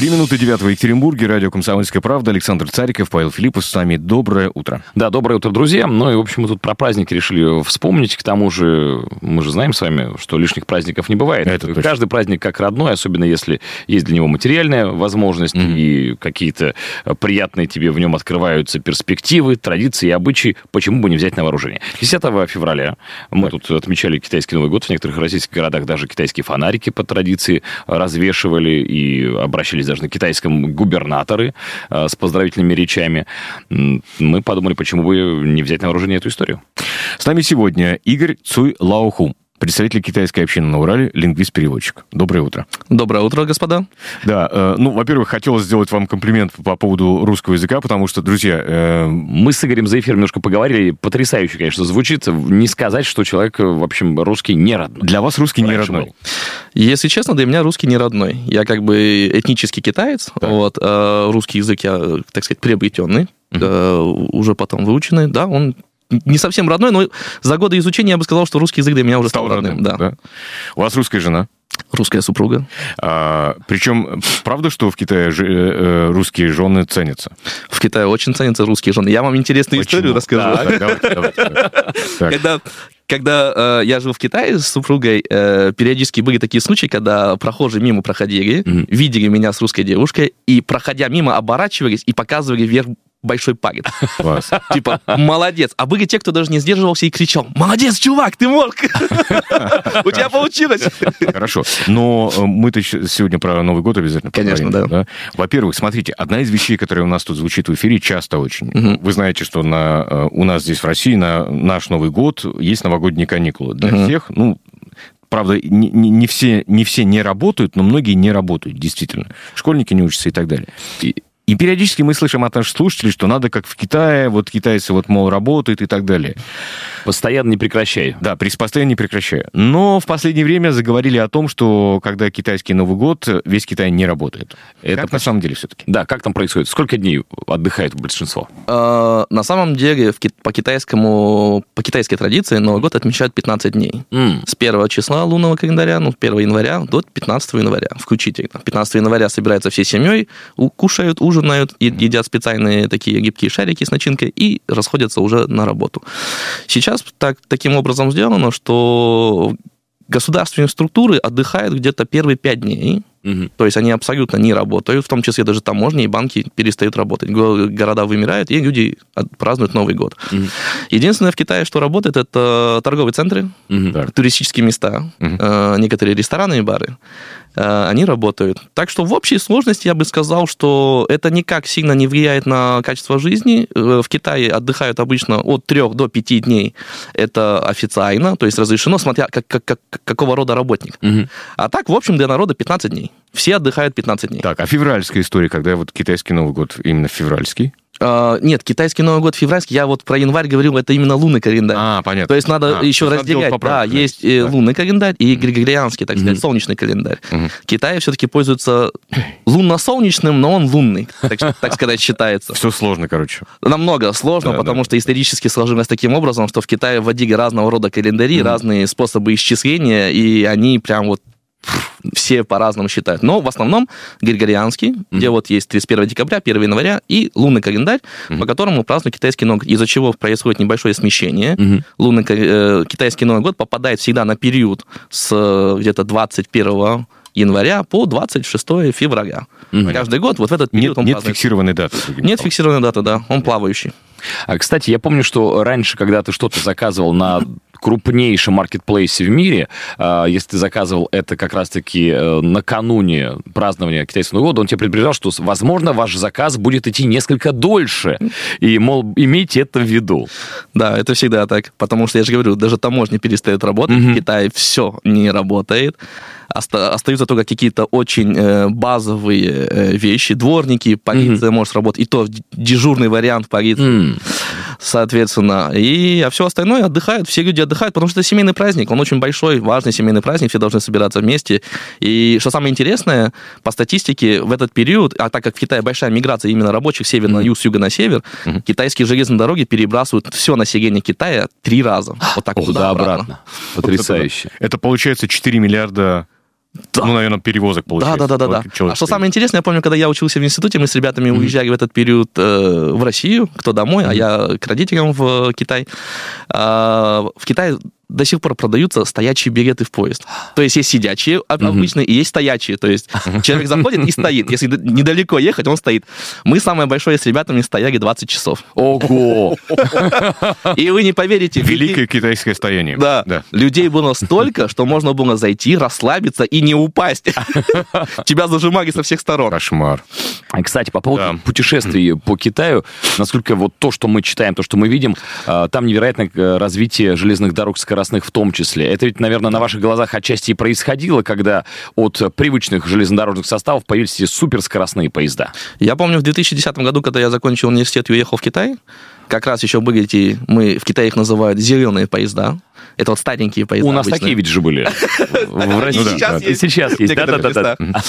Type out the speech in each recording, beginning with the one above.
Три минуты девятого в Екатеринбурге. Радио «Комсомольская правда». Александр Цариков, Павел Филиппов с нами. Доброе утро. Да, доброе утро, друзья. Ну и, в общем, мы тут про праздники решили вспомнить. К тому же, мы же знаем с вами, что лишних праздников не бывает. Это точно. Каждый праздник как родной, особенно если есть для него материальная возможность Мгм. и какие-то приятные тебе в нем открываются перспективы, традиции и обычаи. Почему бы не взять на вооружение? 10 февраля мы тут отмечали китайский Новый год. В некоторых российских городах даже китайские фонарики по традиции развешивали и обращались даже на китайском губернаторы э, с поздравительными речами. Мы подумали, почему бы не взять на вооружение эту историю. С нами сегодня Игорь Цуй Лаоху, представитель китайской общины на Урале, лингвист-переводчик. Доброе утро. Доброе утро, господа. Да, э, ну, во-первых, хотелось сделать вам комплимент по поводу русского языка, потому что, друзья, э, Мы с Игорем за эфир немножко поговорили. Потрясающе, конечно, звучит. Не сказать, что человек, в общем, русский не родной. для вас русский не родной. был. Если честно, для меня русский не родной. Я как бы этнический китаец, Так. вот, а русский язык я, так сказать, приобретенный, Мгм. э, уже потом выученный, да, он не совсем родной, но за годы изучения я бы сказал, что русский язык для меня уже стал, родным. Да. У вас русская жена. Русская супруга. А, причем, правда, что в Китае же, э, э, русские жены ценятся? В Китае очень ценятся русские жены. Я вам интересную историю Почему? расскажу. Так, давайте, давайте, давайте. Когда, когда э, я жил в Китае с супругой, э, периодически были такие случаи, когда прохожие мимо проходили, Мгм. видели меня с русской девушкой, и, проходя мимо, оборачивались и показывали вверх большой палец. Класс. Типа, молодец. А были те, кто даже не сдерживался и кричал, молодец, чувак, ты мог. У тебя получилось. Хорошо. Но э, мы-то сегодня про Новый год обязательно Конечно, поговорим, Во-первых, смотрите, одна из вещей, которая у нас тут звучит в эфире часто очень. Вы знаете, что на, э, у нас здесь в России на наш Новый год есть новогодние каникулы. Для всех, ну, Правда, не, не- не все, не все не работают, но многие не работают, действительно. Школьники не учатся и так далее. И, и периодически мы слышим от наших слушателей, что надо как в Китае, вот китайцы вот, мол, работают и так далее. Постоянно не прекращай. Да, постоянно не прекращая. Но в последнее время заговорили о том, что когда китайский Новый год, весь Китай не работает. Это как на самом деле все-таки? Да, как там происходит? Сколько дней отдыхает большинство? Э, На самом деле, в по китайскому, по китайской традиции Новый год отмечают 15 дней. С 1 числа лунного календаря, ну, 1 января до 15 января включительно. 15 января собираются всей семьей, кушают, ужинают, едят специальные такие гибкие шарики с начинкой и расходятся уже на работу. Сейчас так, таким образом сделано, что государственные структуры отдыхают где-то первые 5 дней, мгм. то есть они абсолютно не работают, в том числе даже таможни и банки перестают работать. Го- Города вымирают, и люди празднуют Новый год. Мгм. Единственное в Китае, что работает, это торговые центры. Так. туристические места, э, некоторые рестораны и бары. Э, Они работают. Так что в общей сложности я бы сказал, что это никак сильно не влияет на качество жизни. Э, В Китае отдыхают обычно от 3 до 5 дней. Это официально, то есть разрешено, смотря как, как- как- какого рода работник. Мгм. А так, в общем, для народа 15 дней. Все отдыхают 15 дней. Так, а февральская история, когда вот китайский Новый год именно февральский? А, нет, китайский Новый год февральский, я вот про январь говорил, это именно лунный календарь. А, понятно. То есть надо А, еще разделять. Да, есть э, да. лунный календарь и григорианский, так сказать, Мгм. солнечный календарь. Мгм. Китай все-таки пользуется лунно-солнечным, но он лунный, так, так сказать, считается. Все сложно, короче. Намного сложно, Да, потому да. что исторически сложилось таким образом, что в Китае вводили разного рода календари, разные способы исчисления, и они прям вот все по-разному считают. Но в основном григорианский, где вот есть 31 декабря, 1 января, и лунный календарь, по которому празднуют китайский Новый год, из-за чего происходит небольшое смещение. Мгм. Лунный э, китайский Новый год попадает всегда на период с э, где-то 21 января по 26 февраля. Мгм. Каждый год вот в этот период Нет, он нет празднует. фиксированной даты. Нет фиксированной даты, да, он плавающий. А, кстати, я помню, что раньше, когда ты что-то заказывал на крупнейшем маркетплейсе в мире, а, если ты заказывал это как раз-таки э, накануне празднования китайского года, он тебе предупреждал, что, возможно, ваш заказ будет идти несколько дольше. И, мол, имейте это в виду. Да, это всегда так, потому что, я же говорю, даже таможня перестает работать, Мгм. в Китае все не работает, Оста- остаются только какие-то очень э, базовые э, вещи, дворники, полиция может работать, и то дежурный вариант полиции. М, соответственно. И а все остальное отдыхают, все люди отдыхают, потому что это семейный праздник, он очень большой, важный семейный праздник, все должны собираться вместе. И что самое интересное, по статистике, в этот период, а так как в Китае большая миграция именно рабочих север на юг, с юга на север, mm-hmm. китайские железные дороги перебрасывают все население Китая три раза. Вот так туда-обратно. Потрясающе. Это, это получается 4 миллиарда да. Ну, наверное, перевозок получается. Да, да, да, да. А что самое интересное, я помню, когда я учился в институте, мы с ребятами mm-hmm. уезжали в этот период э, в Россию, кто домой, mm-hmm. а я к родителям в Китай. А, в Китае до сих пор продаются стоячие билеты в поезд. То есть есть сидячие обычные и есть стоячие. То есть человек заходит и стоит. Если недалеко ехать, он стоит. Мы самое большое с ребятами стояли 20 часов. Ого! И вы не поверите. Великое китайское стояние. Да. Людей было столько, что можно было зайти, расслабиться и не упасть. Тебя зажимали со всех сторон. Кошмар. Кстати, по поводу путешествий по Китаю, насколько вот то, что мы читаем, то, что мы видим, а, там невероятное э, развитие железных дорог скоростных скоростных в том числе. Это ведь, наверное, на ваших глазах отчасти и происходило, когда от привычных железнодорожных составов появились эти суперскоростные поезда. Я помню, в 2010 году, когда я закончил университет и уехал в Китай, как раз еще были эти, мы в Китае их называют зеленые поезда. Это вот старенькие поезда. У нас обычно. такие ведь же были. В России сейчас есть. Сейчас.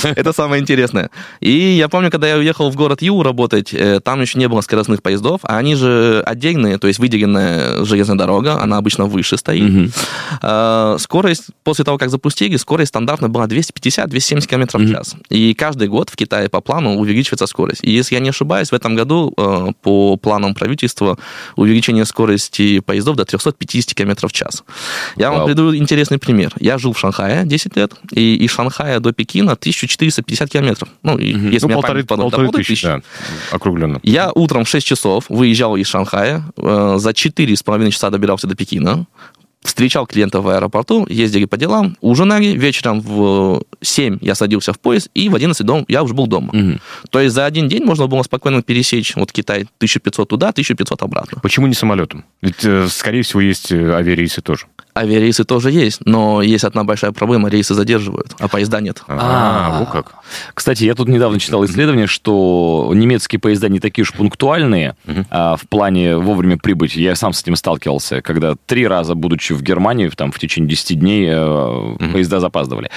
Это самое интересное. И я помню, когда я уехал в город Ю работать, э, там еще не было скоростных поездов, а они же отдельные, то есть выделенная железная дорога, она обычно выше стоит. А, скорость, после того, как запустили, скорость стандартно была 250-270 км в час. И каждый год в Китае по плану увеличивается скорость. И если я не ошибаюсь, в этом году э, по планам правительства увеличение скорости поездов до 350 км в час. Я вам приведу интересный пример. Я жил в Шанхае 10 лет, и из Шанхая до Пекина 1450 километров. Ну, угу. если ну, полторы, полторы тысячи, тысячи. Да, округленно. Я утром в 6 часов выезжал из Шанхая, э, за 4,5 часа добирался до Пекина, встречал клиентов в аэропорту, ездили по делам, ужинали, вечером в 7 я садился в поезд, и в 11 дом, я уже был дома. Угу. То есть за один день можно было спокойно пересечь вот Китай 1500 туда, 1500 обратно. Почему не самолетом? Ведь, э, скорее всего, есть э, авиарейсы тоже. Авиарейсы тоже есть, но есть одна большая проблема, рейсы задерживают, а поезда нет. А, вот как. Кстати, я тут недавно читал исследование, что немецкие поезда не такие уж пунктуальные а, в плане вовремя прибыть. Я сам с этим сталкивался, когда три раза, будучи в Германии, там, в течение 10 дней э, поезда запаздывали.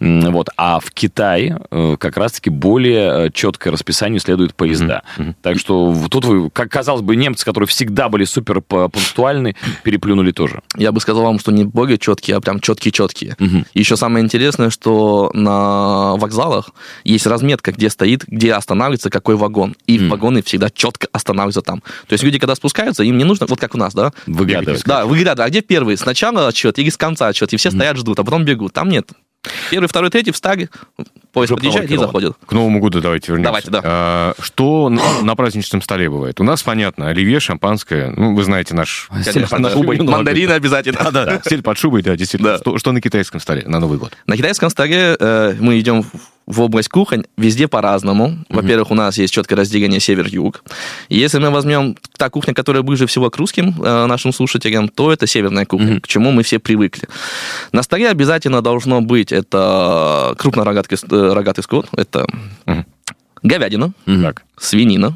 Вот. А в Китае э, как раз-таки более э, четкое расписание следует поезда. Так что тут вы, как казалось бы, немцы, которые всегда были супер пунктуальны, переплюнули тоже. Я бы сказал вам, что не боги четкие, а прям четкие-четкие. Угу. Еще самое интересное, что на вокзалах есть разметка, где стоит, где останавливается какой вагон. И угу. вагоны всегда четко останавливаются там. То есть люди, когда спускаются, им не нужно, вот как у нас, да? Выглядывать. Да, выглядывать. А где первый? Сначала отчет или с конца отчет? И все угу. стоят, ждут, а потом бегут. Там нет. Первый, второй, третий встали, поезд Уже подъезжает и заходит. К Новому году давайте вернемся. Давайте, да. А, что на, на праздничном столе бывает? У нас, понятно, оливье, шампанское. Ну, вы знаете наш... Стиль под шубой. Мандарины обязательно. Да, да, да. Стиль под шубой, да, действительно. Да. Что, что на китайском столе на Новый год? На китайском столе э, мы идем в область кухонь везде по-разному. Во-первых, у нас есть четкое разделение север-юг. Если мы возьмем та кухня, которая ближе всего к русским э, нашим слушателям, то это северная кухня, mm-hmm. к чему мы все привыкли. На столе обязательно должно быть это крупнорогатый э, рогатый скот, это mm-hmm. говядина, mm-hmm. свинина,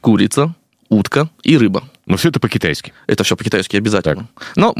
курица, утка и рыба. Но все это по-китайски. Это все по-китайски обязательно. Так. Но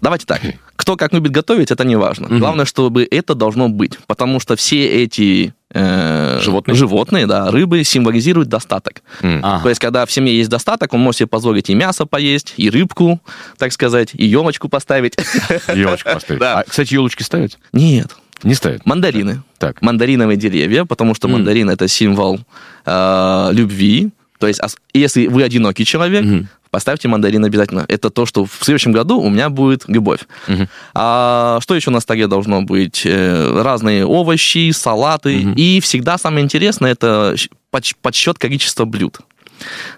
Давайте так. Кто как любит готовить, это не важно. Угу. Главное, чтобы это должно быть. Потому что все эти э, животные. животные, да, рыбы символизируют достаток. Mm. То есть, когда в семье есть достаток, он может себе позволить и мясо поесть, и рыбку, так сказать, и елочку поставить. Елочку поставить. Да. А, кстати, елочки ставят? Нет. Не ставят? Мандарины. Так. Мандариновые деревья, потому что mm. мандарин это символ э, любви. То есть, если вы одинокий человек, mm поставьте мандарин обязательно. Это то, что в следующем году у меня будет любовь. Угу. А что еще на столе должно быть? Э, разные овощи, салаты. Угу. И всегда самое интересное это подсчет количества блюд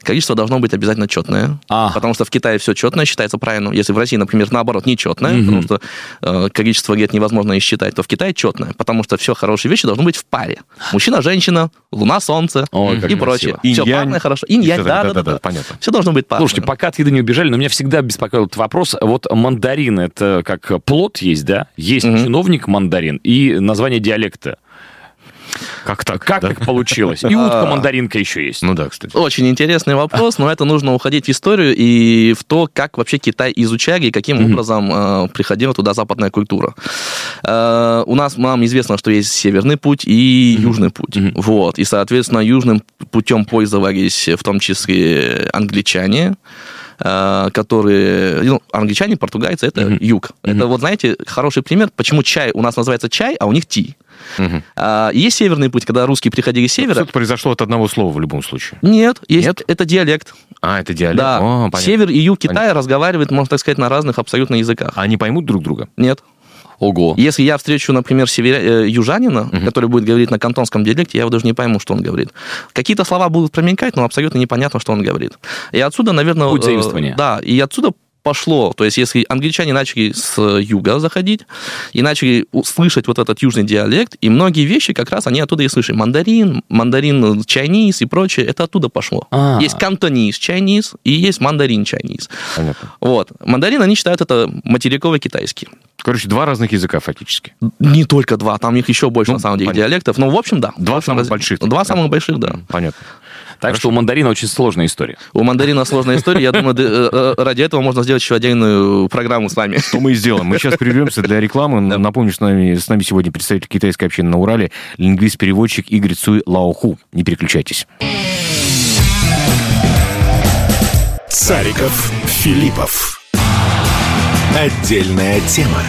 количество должно быть обязательно четное, а. потому что в Китае все четное считается правильно. Если в России, например, наоборот, нечетное, угу. потому что э, количество лет невозможно считать, то в Китае четное, потому что все хорошие вещи должны быть в паре. Мужчина, женщина, луна, солнце Ой, и прочее. Инь, все парное хорошо. Инь-янь, да, да, да, да, понятно. Все должно быть парное. Слушайте, пока от еды не убежали, но меня всегда беспокоил этот вопрос. Вот мандарин, это как плод есть, да? Есть угу. чиновник мандарин и название диалекта. Как так? Как да? так получилось? И утка-мандаринка еще есть. Ну да, кстати. Очень интересный вопрос, но это нужно уходить в историю и в то, как вообще Китай изучали и каким образом э, приходила туда западная культура. Э, у нас нам известно, что есть северный путь и южный путь. Вот. И, соответственно, южным путем пользовались в том числе англичане, которые... Ну, англичане, португальцы, это юг. Это вот, знаете, хороший пример, почему чай у нас называется чай, а у них ти. А, есть северный путь, когда русские приходили с севера. Что-то произошло от одного слова в любом случае. Нет, есть Нет? это диалект. А, это диалект. Да, О, понятно. север и юг Китая разговаривают, можно так сказать, на разных абсолютно языках. Они поймут друг друга? Нет. Ого. Если я встречу, например, северя... э, южанина, который будет говорить на кантонском диалекте, я его даже не пойму, что он говорит. Какие-то слова будут промелькать, но абсолютно непонятно, что он говорит. И отсюда, наверное... Путь э, заимствования. Да, и отсюда пошло. То есть, если англичане начали с юга заходить и начали слышать вот этот южный диалект, и многие вещи как раз они оттуда и слышали. Мандарин, мандарин чайниз и прочее, это оттуда пошло. А. Есть кантонис чайниз и есть мандарин чайниз. Понятно. Вот. Мандарин, они считают это материковый китайский. Короче, два разных языка фактически. Не только два, там их еще больше, Ну, на самом деле, понятно. диалектов. Но, в общем, да. Два общем, самых раз- больших. Два самых больших, да. Понятно. Так что у мандарина очень сложная история. У мандарина сложная история. Я думаю, д- э, э, ради этого можно сделать еще отдельную программу с вами. Что мы и сделаем. Мы сейчас прервемся для рекламы. Напомню, что с нами, с нами сегодня представитель китайской общины на Урале, лингвист-переводчик Игорь Цуй Лаоху. Не переключайтесь. Цариков, Филиппов. Отдельная тема.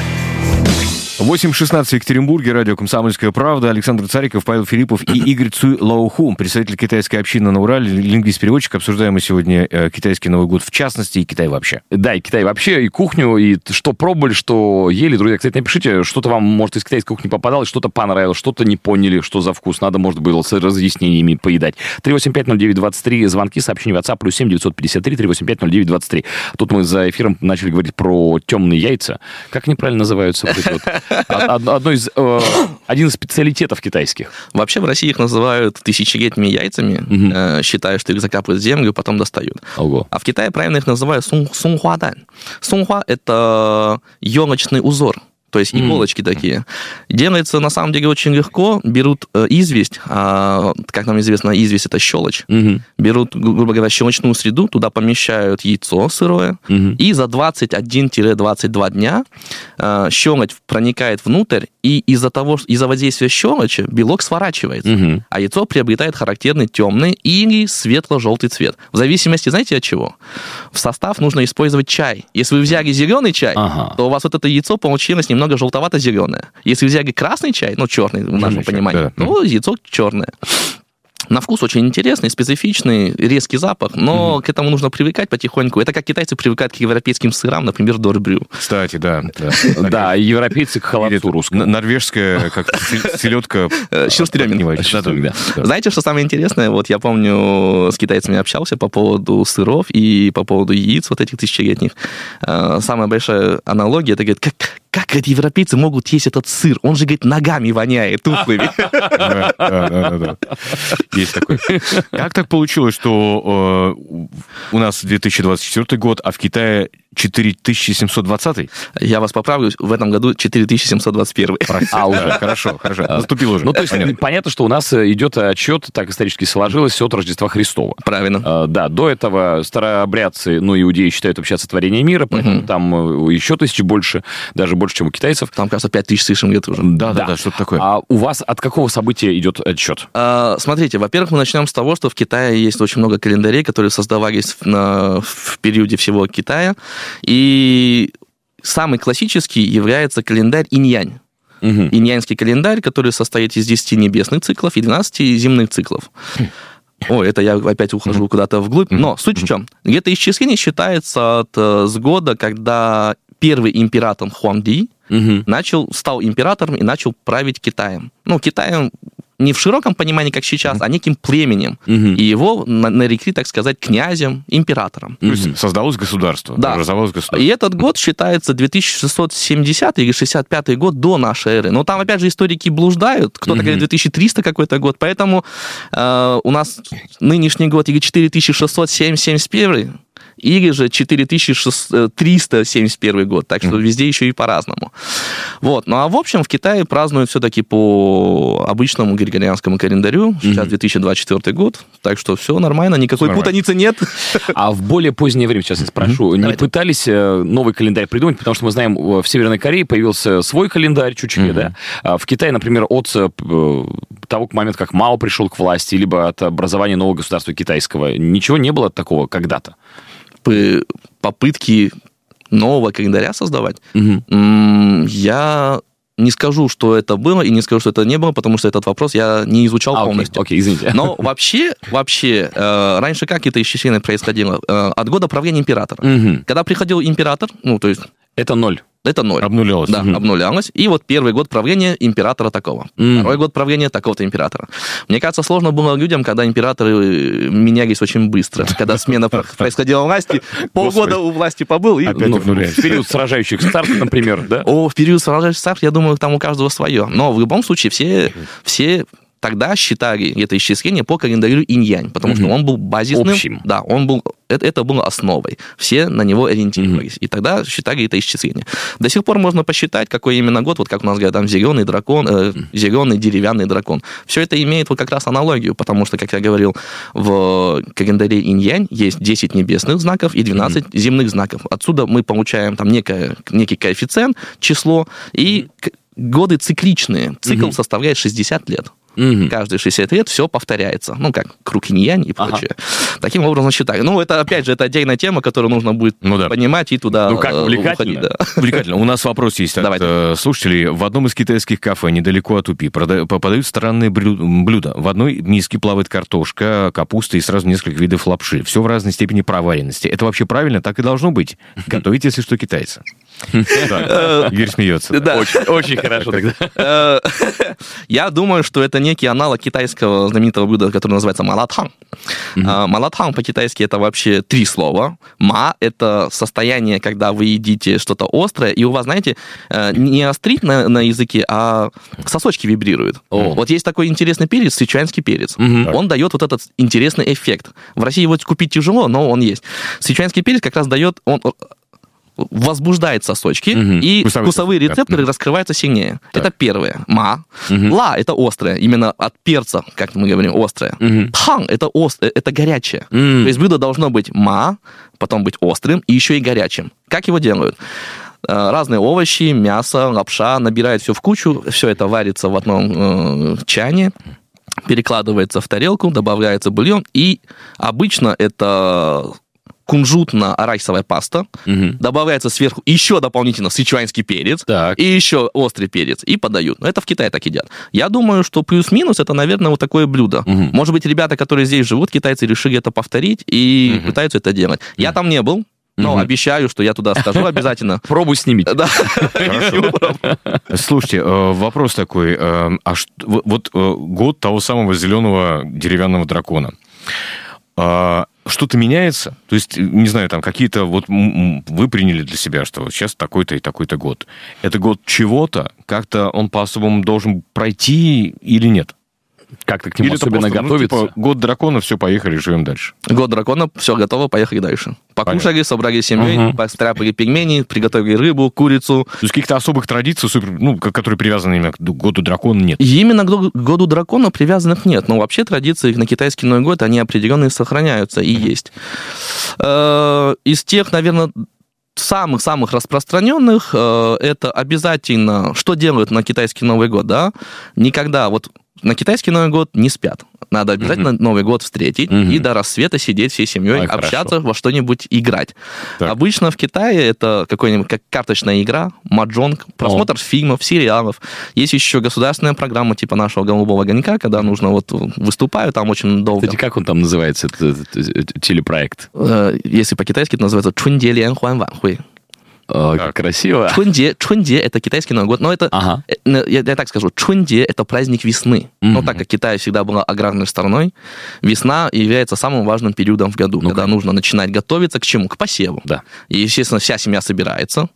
8.16 в Екатеринбурге, радио «Комсомольская правда». Александр Цариков, Павел Филиппов и Игорь Цуй Лауху, представитель китайской общины на Урале, лингвист-переводчик. Обсуждаем мы сегодня э, китайский Новый год в частности и Китай вообще. Да, и Китай вообще, и кухню, и что пробовали, что ели. Друзья, кстати, напишите, что-то вам, может, из китайской кухни попадалось, что-то понравилось, что-то не поняли, что за вкус. Надо, может, было с разъяснениями поедать. 3850923, звонки, сообщения WhatsApp, плюс 7 953 3850923. Тут мы за эфиром начали говорить про темные яйца. Как они правильно называются? Одно из, э, один из специалитетов китайских. Вообще в России их называют тысячелетними яйцами, э, считая, что их закапывают в землю потом достают. А в Китае правильно их называют сун, сунхуадан. Сунхуа – это елочный узор. То есть иголочки такие. Делается на самом деле очень легко. Берут э, известь, а, как нам известно, известь это щелочь. Мгм. Берут, гру- грубо говоря, щелочную среду, туда помещают яйцо сырое, Мгм. и за 21-22 дня э, щелочь проникает внутрь, и из-за того, из-за воздействия щелочи белок сворачивается, Мгм. а яйцо приобретает характерный темный или светло-желтый цвет. В зависимости, знаете, от чего? В состав нужно использовать чай. Если вы взяли зеленый чай, Ага. то у вас вот это яйцо получилось немного желтовато-зеленое. Если взяли красный чай, ну, черный в нашем понимании, да. то яйцо черное. На вкус очень интересный, специфичный, резкий запах, но к этому нужно привыкать потихоньку. Это как китайцы привыкают к европейским сырам, например, дорбрю. Кстати, да. Да, европейцы к холодцу русскому. Норвежская, как селедка. Да. Знаете, что самое интересное? Вот я помню, с китайцами общался по поводу сыров и по поводу яиц вот этих тысячелетних. Э, Самая большая аналогия, это говорит, как, говорит, европейцы могут есть этот сыр? Он же, говорит, ногами воняет, тухлыми. Есть такой. Как так получилось, что э, у нас 2024 год, а в Китае 4720? Я вас поправлю, в этом году 4721. А, уже, хорошо, хорошо. Наступил уже. Ну, то есть Понятно. понятно, что у нас э, идет отчет, так исторически сложилось, от Рождества Христова. Правильно. Э, Да, до этого старообрядцы, ну, иудеи считают вообще сотворение мира, поэтому там э, еще тысячи больше, даже больше, чем у китайцев. Там, кажется, 5000 с лишним лет уже. Да, да, да, что-то такое. А у вас от какого события идет отчет? А, Смотрите, во-первых, мы начнем с того, что в Китае есть очень много календарей, которые создавались на- в периоде всего Китая. И самый классический является календарь инь-янь. Мгм. Иньянский календарь, который состоит из 10 небесных циклов и 12 земных циклов. Ой, это я опять ухожу куда-то вглубь. Но суть в чем? Где-то исчисление считается от, э, с года, когда первый император Хуанди Мгм. начал, стал императором и начал править Китаем. Ну, Китаем не в широком понимании, как сейчас, а неким племенем. Мгм. И его на- нарекли, так сказать, князем, императором. То есть создалось государство, Да. образовалось государство. И этот год считается 2670 или 65 год до нашей эры. Но там, опять же, историки блуждают. Кто-то говорит 2300 какой-то год. Поэтому э, у нас нынешний год или 4671, или же 4371 год. Так что везде еще и по-разному. Вот. Ну а в общем в Китае празднуют все-таки по обычному григорианскому календарю. Сейчас 2024 год, так что все нормально, никакой Нормально. путаницы нет. А в более позднее время, сейчас я спрошу, не пытались э, новый календарь придумать, потому что мы знаем, э, в Северной Корее появился свой календарь чуть-чуть, да? А в Китае, например, от э, того момента, как Мао пришел к власти, либо от образования нового государства китайского, ничего не было такого когда-то? Попытки нового календаря создавать. М, Я не скажу, что это было, и не скажу, что это не было, потому что этот вопрос я не изучал А, окей, полностью. окей, извините. Но вообще, вообще, э, раньше как это исчисление происходило? Э, от года правления императора. Мгм. Когда приходил император, ну, то есть Это ноль. Это ноль. Обнулялось. Да, обнулялось. И вот первый год правления императора такого. Мгм. Второй год правления такого-то императора. Мне кажется, сложно было людям, когда императоры э, менялись очень быстро. Когда смена про- происходила власти, полгода у власти побыл и... Опять ну. В период сражающих царств, например, да? О, в период сражающихся царств, я думаю, там у каждого свое. Но в любом случае все, все тогда считали это исчисление по календарю инь-янь, потому что Мгм. он был базисным. Общим. Да, он был, это, это было основой. Все на него ориентировались. И тогда считали это исчисление. До сих пор можно посчитать, какой именно год, вот как у нас говорят, там зеленый дракон, э, зеленый деревянный дракон. Все это имеет вот как раз аналогию, потому что, как я говорил, в календаре инь-янь есть 10 небесных знаков и 12 земных знаков. Отсюда мы получаем там некое, некий коэффициент, число, и годы цикличные. Цикл Мгм. составляет 60 лет. Мгм. Каждые 60 лет все повторяется. Ну, как круг инь-янь и Ага. прочее. Таким образом считаю. Ну, это, опять же, это отдельная тема, которую нужно будет Ну да. понимать и туда Ну как, э, увлекательно. уходить, да. Увлекательно. У нас вопрос есть от Давайте. э, слушателей. В одном из китайских кафе недалеко от Упи прода- подают странные блюда. В одной миске плавает картошка, капуста и сразу несколько видов лапши. Все в разной степени проваренности. Это вообще правильно? Так и должно быть. Готовить, если что, китайцы. Да. Игорь смеется. Очень, хорошо тогда. Э, Я думаю, что это некий аналог китайского знаменитого блюда, которое называется малатан. А, Малатан по-китайски это вообще три слова. Ма – это состояние, когда вы едите что-то острое, и у вас, знаете, э, не острит на, на языке, а сосочки вибрируют. О. Вот есть такой интересный перец, сычуанский перец. Он дает вот этот интересный эффект. В России его купить тяжело, но он есть. Сычуанский перец как раз дает, он э, возбуждает сосочки, Мгм. и Вкусовые вкусовые сосочки, да. рецепторы раскрываются сильнее. Так. Это первое. Ма. Мгм. Ла – это острое, именно от перца, как мы говорим, острое. Мгм. Тхан – это, ост... это горячее. М. То есть блюдо должно быть ма, потом быть острым и еще и горячим. Как его делают? Э, Разные овощи, мясо, лапша, набирают все в кучу, все это варится в одном э, чане, перекладывается в тарелку, добавляется бульон, и обычно это кунжутно-арахисовая паста, Мгм. добавляется сверху еще дополнительно сычуанский перец, Так. и еще острый перец, и подают. Но это в Китае так едят. Я думаю, что плюс-минус это, наверное, вот такое блюдо. Мгм. Может быть, ребята, которые здесь живут, китайцы, решили это повторить и Мгм. пытаются это делать. Я там не был, но Мгм. обещаю, что я туда схожу обязательно. Пробуй снимите. Да. Слушайте, э, вопрос такой. э, А что- вот- э, год того самого зеленого деревянного дракона. Что-то меняется? То есть, не знаю, там какие-то... Вот вы приняли для себя, что сейчас такой-то и такой-то год. Это год чего-то? Как-то он по-особому должен пройти или нет? Как-то к нему Или особенно просто, ну, готовиться. типа, год дракона, все, поехали, живем дальше. Год дракона, все готово, поехали дальше. Покушали, собрали семьей, Мгм. постряпали пельмени, приготовили рыбу, курицу. То есть каких-то особых традиций, супер, ну, ко- которые привязаны именно к году дракона, нет. И именно к году- году дракона привязанных нет. Но вообще традиции на китайский Новый год, они определенные сохраняются и есть. Э, Из тех, наверное, самых-самых распространенных, э, это обязательно, что делают на китайский Новый год, да? Никогда, вот на китайский Новый год не спят. Надо обязательно Новый год встретить Мгм. и до рассвета сидеть всей семьей, Ой, общаться, во что-нибудь играть. Так. Обычно в Китае это какой-нибудь как карточная игра, маджонг, просмотр фильмов, сериалов. Есть еще государственная программа типа нашего «Голубого огонька», когда нужно вот выступаю там очень долго. Кстати, как он там называется, этот, этот, этот телепроект? Э, Если по-китайски, это называется «Чунде Лиан Хуан Ван Хуй». Как красиво. Чунде, Чунде это китайский Новый год, но это Ага. Э, ну, Я, я так скажу, Чунде – это праздник весны. Но Мгм. так как Китай всегда была аграрной страной, весна является самым важным периодом в году, Ну, когда нужно начинать готовиться к чему? К посеву. Да. И, естественно, вся семья собирается,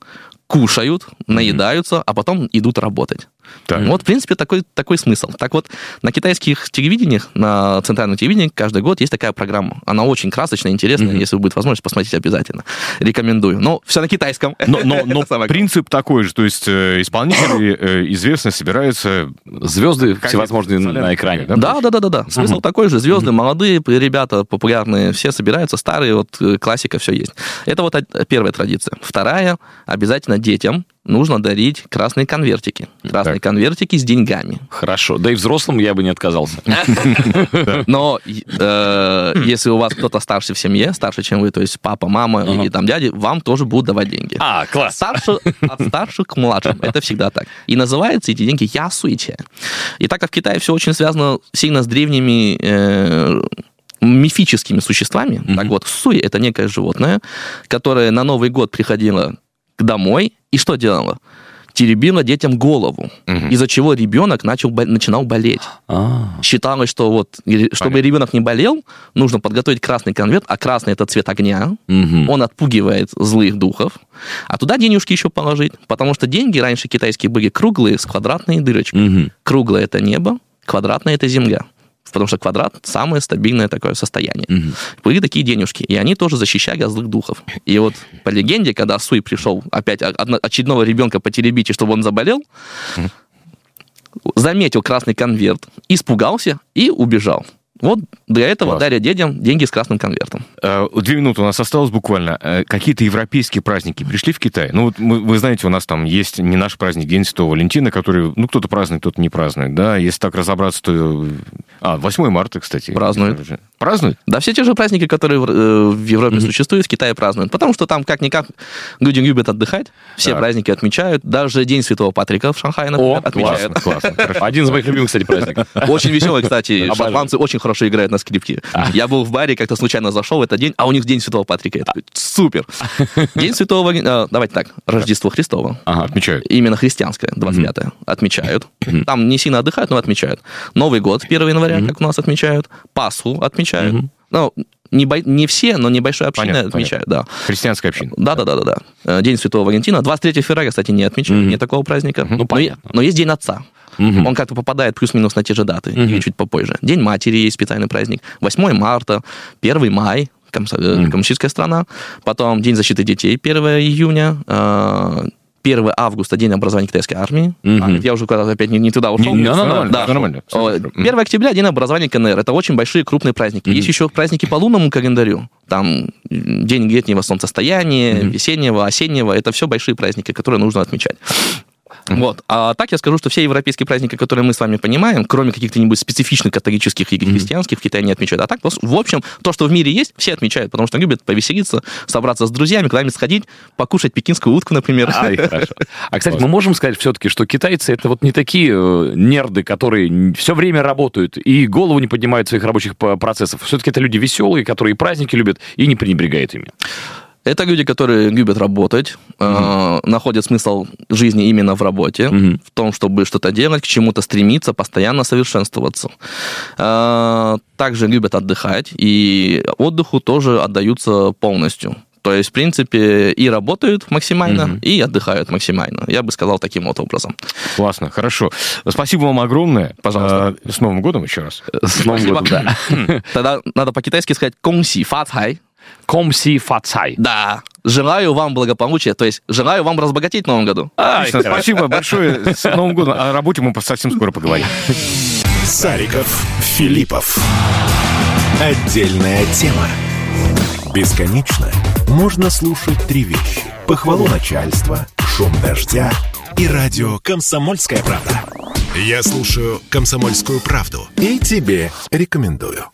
кушают, наедаются, а потом идут работать. Так. Вот, в принципе, такой, такой смысл. Так вот, на китайских телевидениях, на центральном телевидении каждый год есть такая программа. Она очень красочная, интересная. Мгм. Если будет возможность, посмотрите обязательно. Рекомендую. Но все на китайском. Но, но, но принцип такой же, то есть э, исполнители э, известно собираются Звезды Как всевозможные это, на экране. да? Да, да, да, да, да. Смысл такой же. Звезды, молодые ребята, популярные, все собираются, старые, вот э, классика, все есть. Это вот первая традиция. Вторая, обязательно детям нужно дарить красные конвертики. Красные Так. конвертики с деньгами. Хорошо. Да и взрослым я бы не отказался. Но э, если у вас кто-то старше в семье, старше, чем вы, то есть папа, мама или там дяди, вам тоже будут давать деньги. А, класс. От старших к младшим. Это всегда так. И называются эти деньги ясуиче. И так как в Китае все очень связано сильно с древними э, мифическими существами, так вот, суй это некое животное, которое на Новый год приходило домой и что делало? Теребило детям голову, Мгм. из-за чего ребенок начал, начинал болеть. А, Считалось, что вот, чтобы Понятно. ребенок не болел, нужно подготовить красный конверт, а красный это цвет огня, мгм. он отпугивает злых духов, а туда денежки еще положить, потому что деньги раньше китайские были круглые, с квадратной дырочкой. Мгм. Круглое это небо, квадратное это земля. Потому что квадрат самое стабильное такое состояние. Мгм. Были такие денежки, и они тоже защищали от злых духов. И вот по легенде, когда Суй пришел опять очередного ребенка потеребить, и чтобы он заболел, заметил красный конверт, испугался и убежал. Вот для этого Класс. дарят детям деньги с красным конвертом. Э, Две минуты у нас осталось буквально. Э, Какие-то европейские праздники пришли в Китай? Ну, вот мы- вы знаете, у нас там есть не наш праздник, День Святого Валентина, который, ну, кто-то празднует, кто-то не празднует, да? Если так разобраться, то... э, А, 8 марта, кстати. Празднуют. Празднуют? Да, все те же праздники, которые в, э, Европе существуют, в Китае празднуют. Потому что там, как-никак, люди любят отдыхать, все Так. праздники отмечают. Даже День Святого Патрика в Шанхае, например, О, отмечают. Классно, хорошо. Один из моих любимых, кстати, праздников. Очень веселый, кстати. Шотландцы очень хорошо играют на скрипке. Я был в баре, как-то случайно зашел в этот день, а у них День Святого Патрика. Супер. День Святого... Э, Давайте так, Рождество Христово. Ага. Отмечают. Именно христианское, 25-е, отмечают. Там не сильно отдыхают, но отмечают. Новый год 1 января, как у нас отмечают. Пасху отмечают. Ну, не, бо- не все, но небольшая община Понятно, отмечают, да. Христианская община. Да, да, да, да, да. Э, День Святого Валентина. 23 февраля, кстати, не отмечают, Мгм. нет такого праздника. Ну, но, е- понятно. но есть День Отца. Мгм. Он как-то попадает плюс-минус на те же даты, Мгм. или чуть попозже. День матери есть специальный праздник. 8 марта, 1 май, комсо- э, Мгм. коммунистическая страна. Потом День защиты детей 1 июня. э, 1 августа, День образования китайской армии. Мгм. А, я уже куда-то опять не, не туда ушел. Не- не, нормально, да. нормально. всё О, хорошо. 1 октября День образования КНР. Это очень большие крупные праздники. Есть еще праздники по лунному календарю. Там День летнего солнцестояния, весеннего, осеннего. Это все большие праздники, которые нужно отмечать. Вот. А так я скажу, что все европейские праздники, которые мы с вами понимаем, кроме каких-то-нибудь специфичных католических или христианских, в Китае не отмечают. А так, в общем, то, что в мире есть, все отмечают, потому что любят повеселиться, собраться с друзьями, куда-нибудь сходить, покушать пекинскую утку, например. Ай, хорошо. А, кстати, мы можем сказать все-таки, что китайцы это вот не такие э, нерды, которые все время работают и голову не поднимают своих рабочих процессов. Все-таки это люди веселые, которые и праздники любят и не пренебрегают ими. Это люди, которые любят работать, э, находят смысл жизни именно в работе, Мгм. в том, чтобы что-то делать, к чему-то стремиться, постоянно совершенствоваться. Э, также любят отдыхать, и отдыху тоже отдаются полностью. То есть, в принципе, и работают максимально, Мгм. и отдыхают максимально. Я бы сказал таким вот образом. Классно, хорошо. Спасибо вам огромное. Пожалуйста. А, С Новым годом еще раз. С Новым Спасибо. годом, да. Тогда надо по-китайски сказать «конси фацай». Комси фацай. Да, желаю вам благополучия, то есть желаю вам разбогатеть в новом году. Отлично, спасибо большое. С Новым годом. О работе мы совсем скоро поговорим. Сариков, Филиппов. Отдельная тема. Бесконечно можно слушать три вещи. Похвалу начальства, шум дождя и радио «Комсомольская правда». Я слушаю «Комсомольскую правду» и тебе рекомендую.